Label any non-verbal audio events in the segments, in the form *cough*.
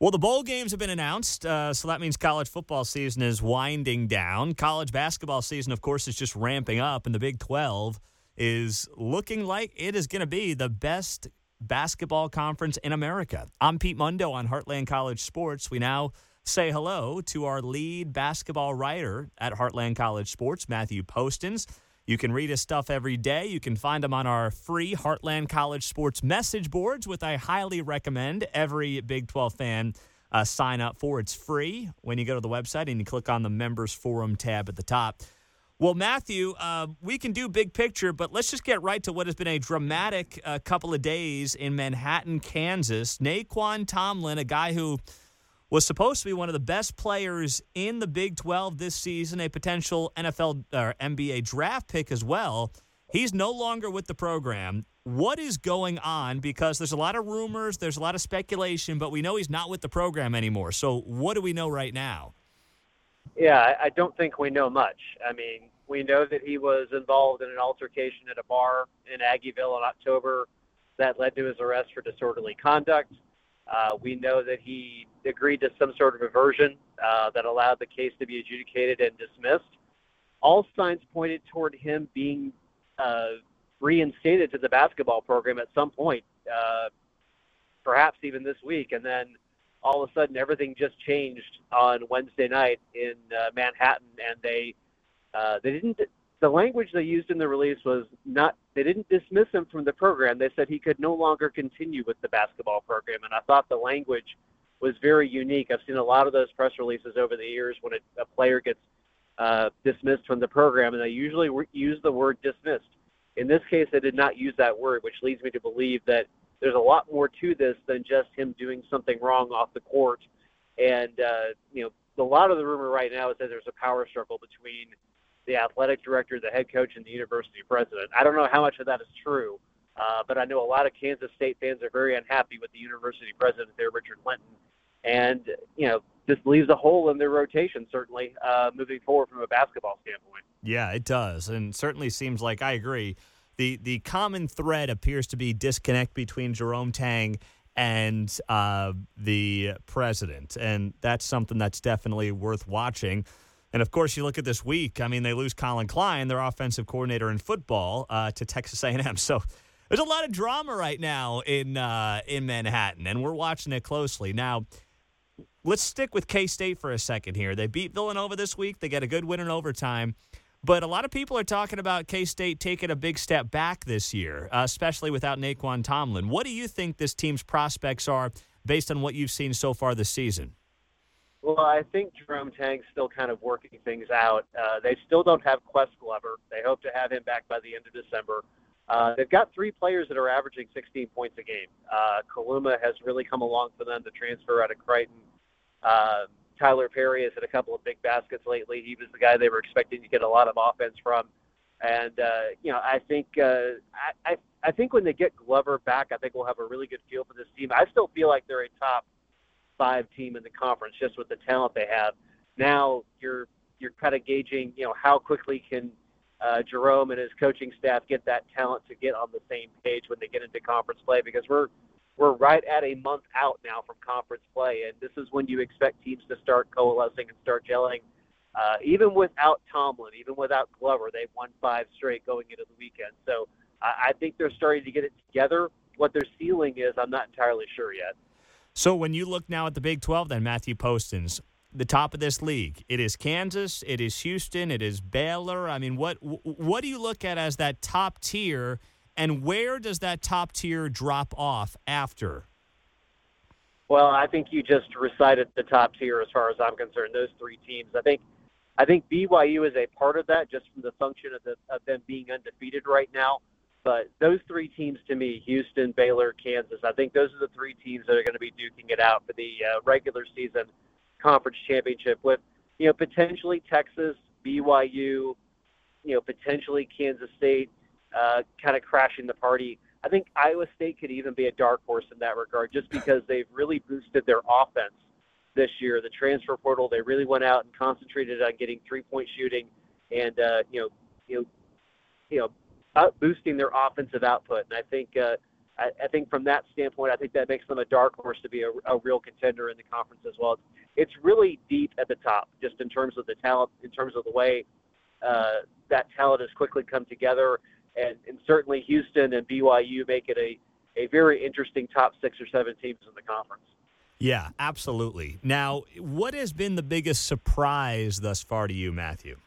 Well, the bowl games have been announced, uh, so that means college football season is winding down. College basketball season, of course, is just ramping up, and the Big 12 is looking like it is going to be the best basketball conference in America. I'm Pete Mundo on Heartland College Sports. We now say hello to our lead basketball writer at Heartland College Sports, Matthew Postins. You can read his stuff every day. You can find him on our free Heartland College Sports message boards, which I highly recommend every Big 12 fan uh, sign up for. It's free when you go to the website and you click on the Members Forum tab at the top. Well, Matthew, uh, we can do big picture, but let's just get right to what has been a dramatic uh, couple of days in Manhattan, Kansas. Nae'Qwan Tomlin, a guy who was supposed to be one of the best players in the Big 12 this season, a potential NFL or NBA draft pick as well. He's no longer with the program. What is going on? Because there's a lot of rumors, there's a lot of speculation, but we know he's not with the program anymore. So, what do we know right now? Yeah, I don't think we know much. I mean, we know that he was involved in an altercation at a bar in Aggieville in October that led to his arrest for disorderly conduct. Uh, we know that he agreed to some sort of aversion uh, that allowed the case to be adjudicated and dismissed. All signs pointed toward him being uh, reinstated to the basketball program at some point, uh, perhaps even this week. And then all of a sudden, everything just changed on Wednesday night in uh, Manhattan, and they uh, they didn't the language they used in the release was not they didn't dismiss him from the program. They said he could no longer continue with the basketball program, and I thought the language was very unique. I've seen a lot of those press releases over the years when a, a player gets uh, dismissed from the program, and they usually re- use the word dismissed. In this case, they did not use that word, which leads me to believe that there's a lot more to this than just him doing something wrong off the court. And uh, you know, a lot of the rumor right now is that there's a power struggle between the athletic director, the head coach, and the university president. I don't know how much of that is true, uh, but I know a lot of Kansas State fans are very unhappy with the university president there, Richard Linton, and you know this leaves a hole in their rotation certainly uh, moving forward from a basketball standpoint. Yeah, it does, and certainly seems like I agree. the The common thread appears to be disconnect between Jerome Tang and uh, the president, and that's something that's definitely worth watching. And of course, you look at this week. I mean, they lose Collin Klein, their offensive coordinator in football, uh, to Texas A&M. *laughs* So there's a lot of drama right now in uh, in Manhattan, and we're watching it closely. Now, let's stick with K State for a second here. They beat Villanova this week. They get a good win in overtime. But a lot of people are talking about K State taking a big step back this year, uh, especially without Nae'Qwan Tomlin. What do you think this team's prospects are based on what you've seen so far this season? Well, I think Jerome Tang's still kind of working things out. Uh, they still don't have Ques Glover. They hope to have him back by the end of December. Uh, they've got three players that are averaging 16 points a game. Uh, Kaluma has really come along for them to transfer out of Creighton. Uh, Tylor Perry has hit a couple of big baskets lately. He was the guy they were expecting to get a lot of offense from. And uh, you know, I think uh, I, I I think when they get Glover back, I think we'll have a really good feel for this team. I still feel like they're a top five team in the conference just with the talent they have. Now you're you're kind of gauging, you know, how quickly can uh, Jerome and his coaching staff get that talent to get on the same page when they get into conference play because we're we're right at a month out now from conference play, and this is when you expect teams to start coalescing and start gelling. Uh, even without Tomlin, even without Glover, they've won five straight going into the weekend. So I, I think they're starting to get it together. What their ceiling is, I'm not entirely sure yet. So when you look now at the Big 12, then Matthew Postins, the top of this league, it is Kansas, it is Houston, it is Baylor. I mean, what what do you look at as that top tier, and where does that top tier drop off after? Well, I think you just recited the top tier as far as I'm concerned. Those three teams. I think I think BYU is a part of that, just from the function of, the, of them being undefeated right now. But those three teams to me, Houston, Baylor, Kansas, I think those are the three teams that are going to be duking it out for the uh, regular season conference championship with, you know, potentially Texas, BYU, you know, potentially Kansas State uh, kind of crashing the party. I think Iowa State could even be a dark horse in that regard just *laughs* because they've really boosted their offense this year. The transfer portal, they really went out and concentrated on getting three-point shooting and, uh, you know, you know, you know, boosting their offensive output. And I think uh, I, I think from that standpoint, I think that makes them a dark horse to be a, a real contender in the conference as well. It's really deep at the top, just in terms of the talent, in terms of the way uh, that talent has quickly come together, and, and certainly Houston and BYU make it a a very interesting top six or seven teams in the conference. Yeah, absolutely. Now, what has been the biggest surprise thus far to you, Matthew?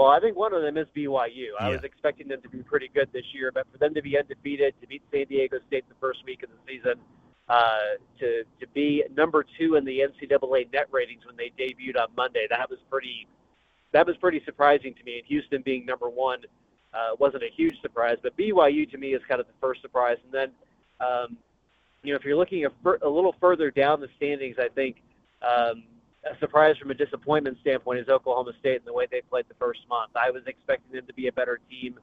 Well, I think one of them is BYU. Yeah. I was expecting them to be pretty good this year, but for them to be undefeated, to beat San Diego State the first week of the season, uh, to to be number two in the NCAA net ratings when they debuted on Monday, that was pretty that was pretty surprising to me. And Houston being number one uh, wasn't a huge surprise, but BYU to me is kind of the first surprise. And then, um, you know, if you're looking a, fur- a little further down the standings, I think um, a surprise from a disappointment standpoint is Oklahoma State and the way they played the first month. I was expecting them to be a better team.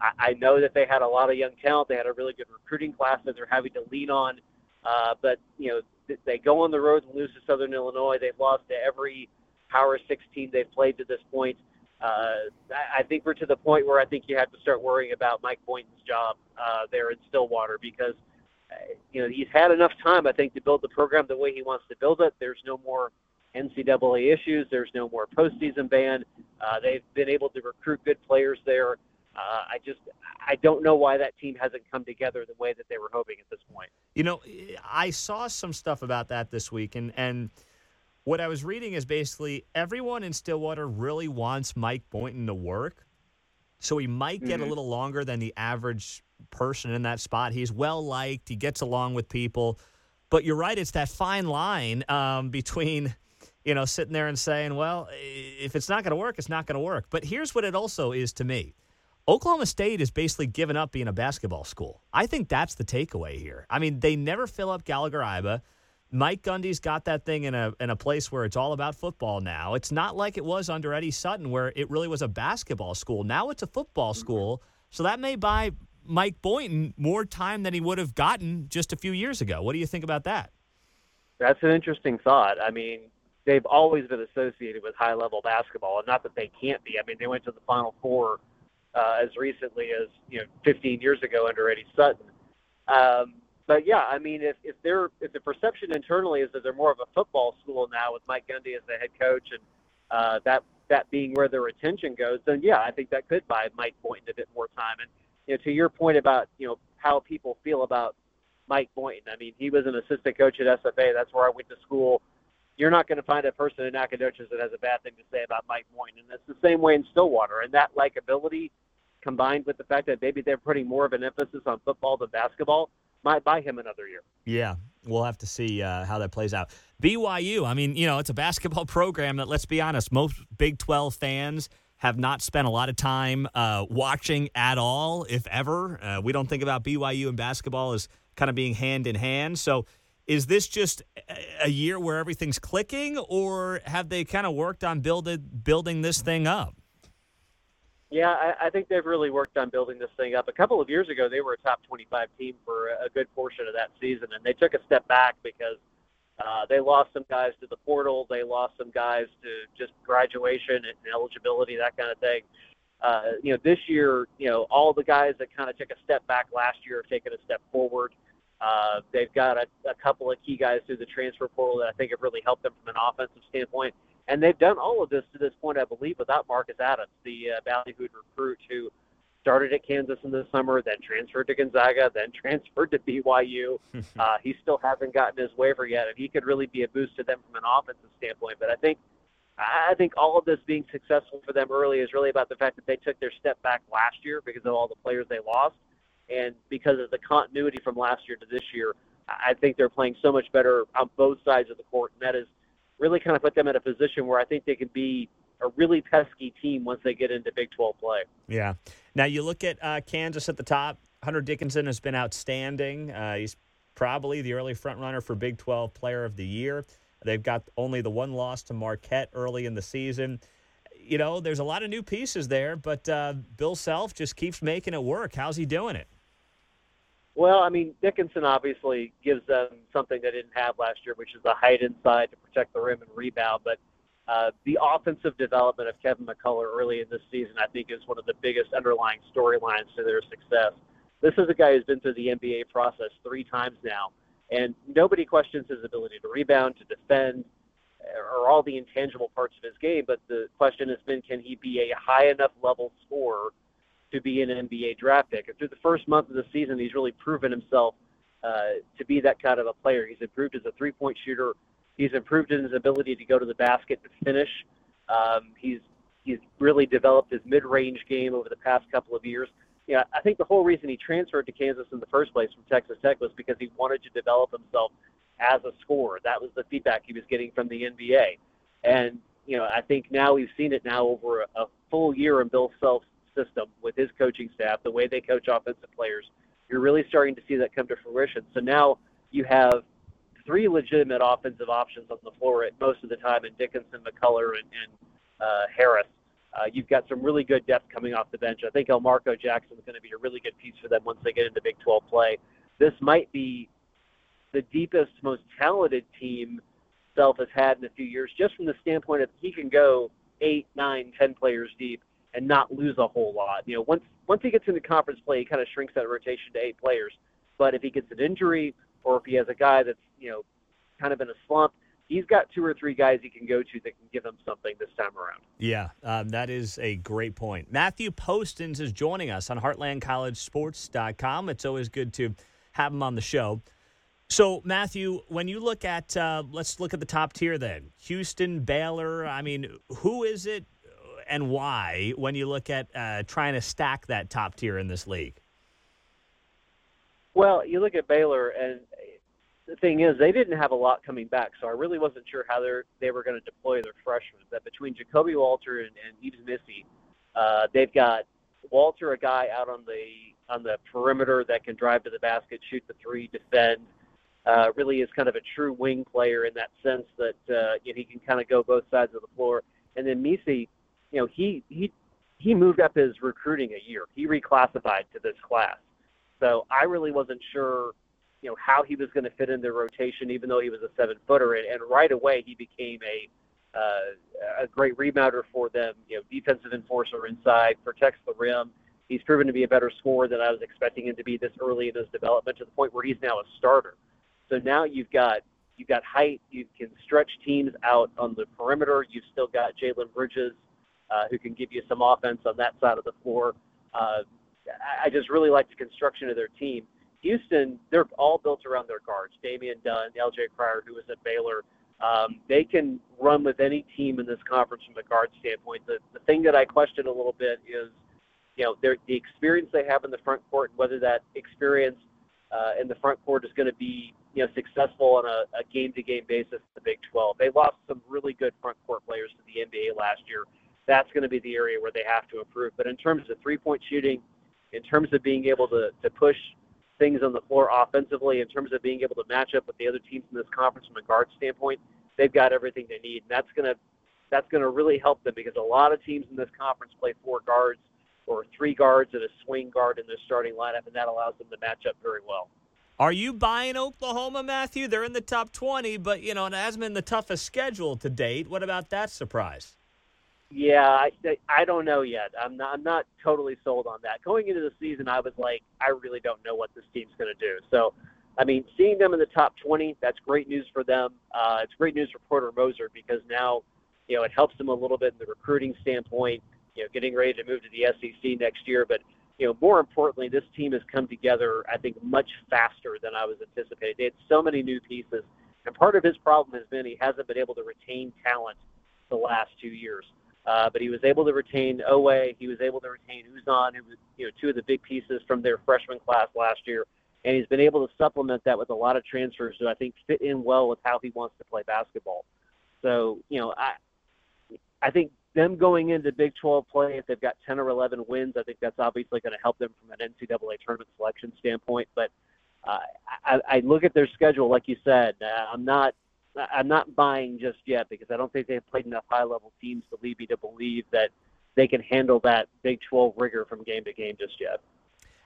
I, I know that they had a lot of young talent. They had a really good recruiting class that they're having to lean on. Uh, but you know, th- they go on the road and lose to Southern Illinois. They've lost to every Power 16 they've played to this point. Uh, I, I think we're to the point where I think you have to start worrying about Mike Boynton's job uh, there in Stillwater because uh, you know he's had enough time, I think, to build the program the way he wants to build it. There's no more NCAA issues. There's no more postseason ban. Uh, they've been able to recruit good players there. Uh, I just I don't know why that team hasn't come together the way that they were hoping at this point. You know, I saw some stuff about that this week, and and what I was reading is basically everyone in Stillwater really wants Mike Boynton to work, so he might get a Mhm. little longer than the average person in that spot. He's well liked. He gets along with people, but you're right. It's that fine line um, between you know sitting there and saying, well, if it's not going to work, it's not going to work. But here's what it also is to me. Oklahoma State is basically given up being a basketball school. I think that's the takeaway here. I mean, they never fill up Gallagher Iba. Mike Gundy's got that thing in a in a place where it's all about football now. It's not like it was under Eddie Sutton where it really was a basketball school. Now it's a football mm-hmm. school. So that may buy Mike Boynton more time than he would have gotten just a few years ago. What do you think about that? That's an interesting thought. I mean, they've always been associated with high level basketball, and not that they can't be. I mean, they went to the Final Four uh, as recently as you know 15 years ago under Eddie Sutton. Um, but yeah, I mean, if if they're if the perception internally is that they're more of a football school now with Mike Gundy as the head coach, and uh, that that being where their attention goes, then yeah, I think that could buy Mike Boynton a bit more time. And you know, to your point about you know how people feel about Mike Boynton, I mean, he was an assistant coach at SFA. That's where I went to school. You're not going to find a person in Nacogdoches that has a bad thing to say about Mike Boynton, and that's the same way in Stillwater. And that likability, combined with the fact that maybe they're putting more of an emphasis on football than basketball, might buy him another year. Yeah, we'll have to see uh, how that plays out. BYU, I mean, you know, it's a basketball *laughs* program that, let's be honest, most Big 12 fans have not spent a lot of time uh, watching at all, if ever. Uh, we don't think about BYU and basketball as kind of being hand in hand. So, is this just a- year where everything's clicking, or have they kind of worked on building building this thing up? Yeah, I, I think they've really worked on building this thing up. A couple of years ago, they were a top 25 team for a good portion of that season, and they took a step back because uh, they lost some guys to the portal. They lost some guys to just graduation and eligibility, that kind of thing. Uh, you know, this year, you know, all the guys that kind of took a step back last year have taken a step forward. Uh, they've got a, a couple of key guys through the transfer portal that I think have really helped them from an offensive standpoint. And they've done all of this to this point, I believe, without Marcus Adams, the uh, ballyhooed recruit who started at Kansas in the summer, then transferred to Gonzaga, then *laughs* transferred to BYU. *laughs* uh, he still hasn't gotten his waiver yet, and he could really be a boost to them from an offensive standpoint. But I think I think all of this being successful for them early is really about the fact that they took their step back last year because of all the players they lost, and because of the continuity from last year to this year. I think they're playing so much better on both sides of the court, and that is really kind of put them in a position where I think they can be a really pesky team once they get into Big 12 play. Yeah. Now you look at uh, Kansas at the top. Hunter Dickinson has been outstanding. Uh, he's probably the early front runner for Big 12 Player of the Year. They've got only the one loss to Marquette early in the season. You know, there's a lot of new pieces there, but uh, Bill Self just keeps making it work. How's he doing it? Well, I mean, Dickinson obviously gives them something they didn't have last year, which is the height inside to protect the rim and rebound. But uh, the offensive development of Kevin McCullar early in this season, I think, is one of the biggest underlying storylines to their success. This is a guy who's been through the NBA process three times now, and nobody questions his ability to rebound, to defend, or all the intangible parts of his game. But the question has been, can he be a high enough level scorer to be an NBA draft pick? And through the first month of the season, he's really proven himself uh, to be that kind of a player. He's improved as a three-point shooter. He's improved in his ability to go to the basket and finish. Um, he's he's really developed his mid-range game over the past couple of years. Yeah, I think the whole reason he transferred to Kansas in the first place from Texas Tech was because he wanted to develop himself as a scorer. That was the feedback he was getting from the NBA. And, you know, I think now we've seen it now over a, a full year in Bill Self's system with his coaching staff, the way they coach offensive players. You're really starting to see that come to fruition. So now you have three legitimate offensive options on the floor at most of the time in Dickinson, McCullar, and, and uh, Harris. Uh, you've got some really good depth coming off the bench. I think Elmarko Jackson is going to be a really good piece for them once they get into Big 12 play. This might be the deepest, most talented team Self has had in a few years, just from the standpoint of he can go eight, nine, ten players deep and not lose a whole lot. You know, once once he gets into conference play, he kind of shrinks that rotation to eight players. But if he gets an injury or if he has a guy that's you know kind of in a slump, he's got two or three guys he can go to that can give him something this time around. Yeah, um, that is a great point. Matthew Postins is joining us on HeartlandCollegeSports.com. It's always good to have him on the show. So, Matthew, when you look at, uh, let's look at the top tier then Houston, Baylor. I mean, who is it and why when you look at uh, trying to stack that top tier in this league? Well, you look at Baylor, and the thing is, they didn't have a lot coming back, so I really wasn't sure how they were going to deploy their freshmen. But between Ja'Kobe Walter and, and Yves Missi, uh, they've got Walter, a guy out on the on the perimeter that can drive to the basket, shoot the three, defend. Uh, really is kind of a true wing player in that sense that uh, you know, he can kind of go both sides of the floor. And then Missi, you know, he he he moved up his recruiting a year. He reclassified to this class. So I really wasn't sure, you know, how he was going to fit in the rotation, even though he was a seven footer. And, and right away he became a uh, a great rebounder for them. You know, defensive enforcer inside, protects the rim. He's proven to be a better scorer than I was expecting him to be this early in his development, to the point where he's now a starter. So now you've got you've got height. You can stretch teams out on the perimeter. You've still got Jalen Bridges, uh, who can give you some offense on that side of the floor. Uh, I just really like the construction of their team. Houston, they're all built around their guards. Damian Dunn, L.J. Cryer, who was at Baylor. Um, they can run with any team in this conference from a guard standpoint. The, the thing that I question a little bit is, you know, their, the experience they have in the front court, and whether that experience uh, in the front court is going to be, you know, successful on a, game-to-game basis in the Big 12. They lost some really good front court players to the NBA last year. That's going to be the area where they have to improve. But in terms of three-point shooting, in terms of being able to, to push things on the floor offensively, in terms of being able to match up with the other teams in this conference from a guard standpoint, they've got everything they need. And that's going to that's going to really help them because a lot of teams in this conference play four guards or three guards and a swing guard in their starting lineup, and that allows them to match up very well. Are you buying Oklahoma, Matthew? They're in the top 20, but, you know, it hasn't been the toughest schedule to date. What about that surprise? Yeah, I I don't know yet. I'm not I'm not totally sold on that. Going into the season, I was like, I really don't know what this team's going to do. So, I mean, seeing them in the top 20, that's great news for them. Uh, it's great news for Porter Moser because now, you know, it helps them a little bit in the recruiting standpoint. You know, getting ready to move to the SEC next year, but you know, more importantly, this team has come together, I think, much faster than I was anticipating. They had so many new pieces, and part of his problem has been he hasn't been able to retain talent the last two years. Uh, but he was able to retain Oweh. He was able to retain Uzan, who was you know two of the big pieces from their freshman class last year, and he's been able to supplement that with a lot of transfers that I think fit in well with how he wants to play basketball. So you know, I I think them going into Big 12 play, if they've got 10 or 11 wins, I think that's obviously going to help them from an NCAA tournament selection standpoint. But uh, I, I look at their schedule, like you said, uh, I'm not I'm not buying just yet because I don't think they've played enough high level teams to lead me to believe that they can handle that Big 12 rigor from game to game just yet.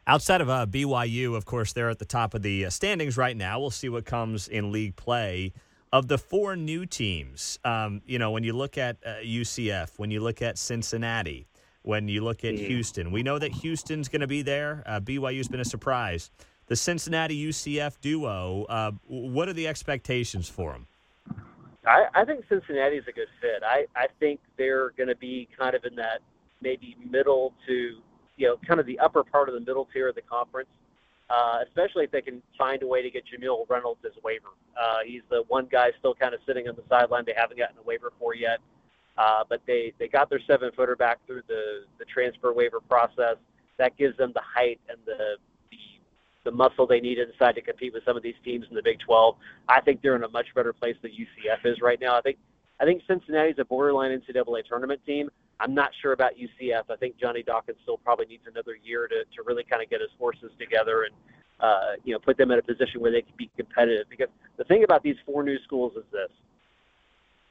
Outside of uh, BYU, of course, they're at the top of the uh, standings right now. We'll see what comes in league play. Of the four new teams, um, you know, when you look at uh, UCF, when you look at Cincinnati, when you look at Mhm. Houston. We know that Houston's going to be there. Uh, BYU's been a surprise. The Cincinnati UCF duo, uh, what are the expectations for them? I, I think Cincinnati's a good fit. I, I think they're going to be kind of in that maybe middle to, you know, kind of the upper part of the middle tier of the conference, uh, especially if they can find a way to get Jamille Reynolds as waiver. Uh, he's the one guy still kind of sitting on the sideline they haven't gotten a waiver for yet. Uh, but they, they got their seven footer back through the, the transfer waiver process. That gives them the height and the, the muscle they need inside to compete with some of these teams in the Big 12. I think they're in a much better place than UCF is right now. I think I think Cincinnati's a borderline NCAA tournament team. I'm not sure about UCF. I think Johnny Dawkins still probably needs another year to, to really kind of get his forces together and uh, you know put them in a position where they can be competitive. Because the thing about these four new schools is this: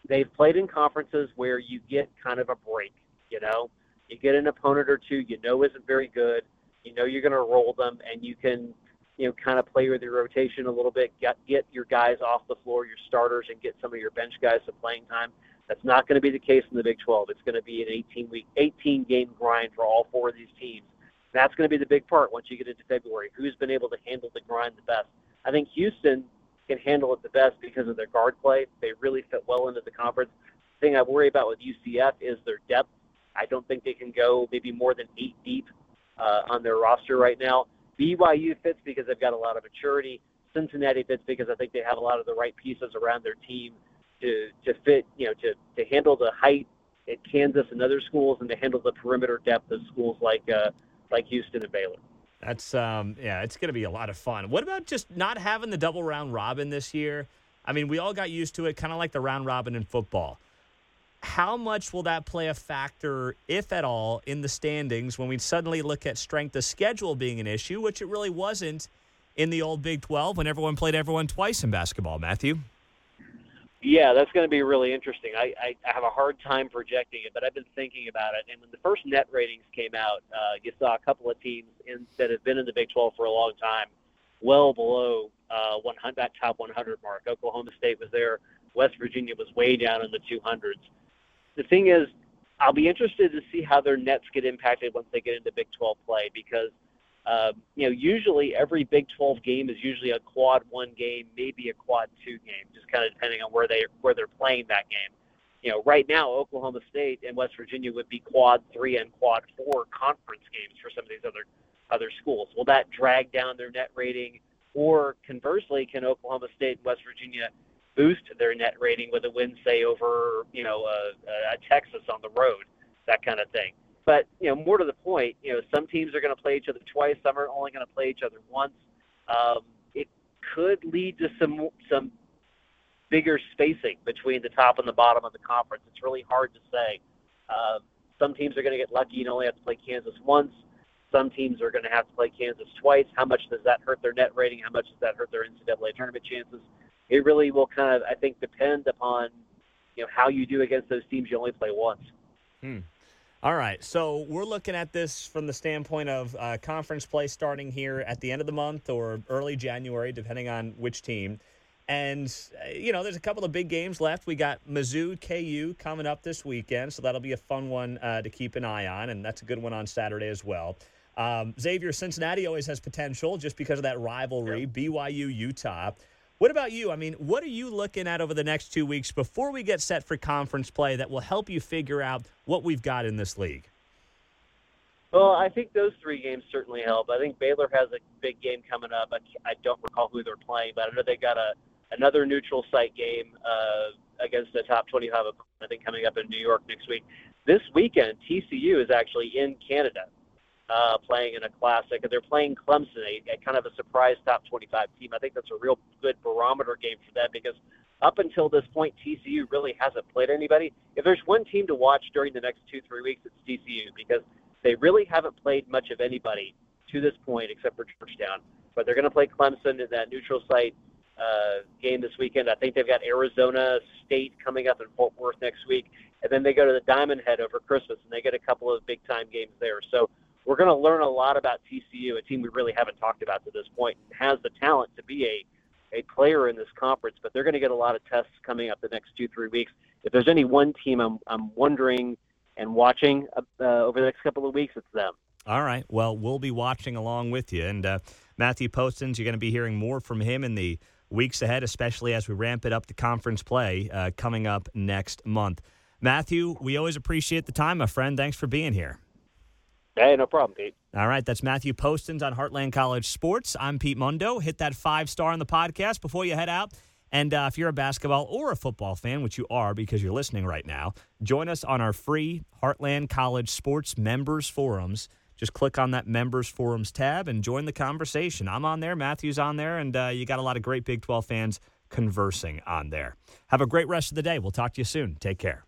they've played in conferences where you get kind of a break. You know, you get an opponent or two you know isn't very good. You know you're going to roll them, and you can you know, kind of play with your rotation a little bit, get get your guys off the floor, your starters, and get some of your bench guys some playing time. That's not going to be the case in the Big 12. It's going to be an 18 week, 18 game grind for all four of these teams. That's going to be the big part once you get into February. Who's been able to handle the grind the best? I think Houston can handle it the best because of their guard play. They really fit well into the conference. The thing I worry about with UCF is their depth. I don't think they can go maybe more than eight deep uh, on their roster right now. BYU fits because they've got a lot of maturity. Cincinnati fits because I think they have a lot of the right pieces around their team to to fit, you know, to to handle the height at Kansas and other schools, and to handle the perimeter depth of schools like uh, like Houston and Baylor. That's um, yeah, it's going to be a lot of fun. What about just not having the double round robin this year? I mean, we all got used to it, kind of like the round robin in football. How much will that play a factor, if at all, in the standings when we suddenly look at strength of schedule being an issue, which it really wasn't in the old Big 12 when everyone played everyone twice in basketball, Matthew? Yeah, that's going to be really interesting. I, I, I have a hard time projecting it, but I've been thinking about it. And when the first net ratings came out, uh, you saw a couple of teams in, that have been in the Big 12 for a long time, well below uh, 100, that top 100 mark. Oklahoma State was there. West Virginia was way down in the 200s. The thing is, I'll be interested to see how their nets get impacted once they get into Big 12 play because – um, you know, usually every Big 12 game is usually a quad one game, maybe a quad two game, just kind of depending on where they where they're playing that game. You know, right now Oklahoma State and West Virginia would be quad three and quad four conference games for some of these other other schools. Will that drag down their net rating, or conversely, can Oklahoma State and West Virginia boost their net rating with a win, say over you know a, a Texas on the road, that kind of thing? But you know, more to the point, you know, some teams are going to play each other twice. Some are only going to play each other once. Um, it could lead to some some bigger spacing between the top and the bottom of the conference. It's really hard to say. Um, some teams are going to get lucky and only have to play Kansas once. Some teams are going to have to play Kansas twice. How much does that hurt their net rating? How much does that hurt their NCAA tournament chances? It really will kind of, I think, depend upon you know how you do against those teams you only play once. Hmm. All right, so we're looking at this from the standpoint of uh, conference play starting here at the end of the month or early January, depending on which team. And, uh, you know, there's a couple of big games left. We got Mizzou KU coming up this weekend, so that'll be a fun one uh, to keep an eye on, and that's a good one on Saturday as well. Um, Xavier Cincinnati always has potential just because of that rivalry, yep. BYU Utah. What about you? I mean, what are you looking at over the next two weeks before we get set for conference play that will help you figure out what we've got in this league? Well, I think those three games certainly help. I think Baylor has a big game coming up. I, don't recall who they're playing, but I know they got a another neutral site game uh, against a top 25 opponent, I think, coming up in New York next week. This weekend, TCU is actually in Canada uh, playing in a classic. And they're playing Clemson, a, a kind of a surprise top 25 team. I think that's a real good barometer game for them because up until this point, TCU really hasn't played anybody. If there's one team to watch during the next two, three weeks, it's TCU because they really haven't played much of anybody to this point except for Georgetown. But they're going to play Clemson in that neutral site uh, game this weekend. I think they've got Arizona State coming up in Fort Worth next week. And then they go to the Diamond Head over Christmas, and they get a couple of big time games there. So we're going to learn a lot about TCU, a team we really haven't talked about to this point, has the talent to be a a player in this conference, but they're going to get a lot of tests coming up the next two three weeks. If there's any one team I'm I'm wondering and watching uh, over the next couple of weeks, it's them. All right. Well, we'll be watching along with you. And uh, Matthew Postins, you're going to be hearing more from him in the weeks ahead, especially as we ramp it up to conference play uh, coming up next month. Matthew, we always appreciate the time, my friend. Thanks for being here. Hey, no problem, Pete. All right, that's Matthew Postins on Heartland College Sports. I'm Pete Mundo. Hit that five star on the podcast before you head out. And uh, if you're a basketball or a football fan, which you are because you're listening right now, join us on our free Heartland College Sports members forums. Just click on that members forums tab and join the conversation. I'm on there, Matthew's on there, and uh, you got a lot of great Big 12 fans conversing on there. Have a great rest of the day. We'll talk to you soon. Take care.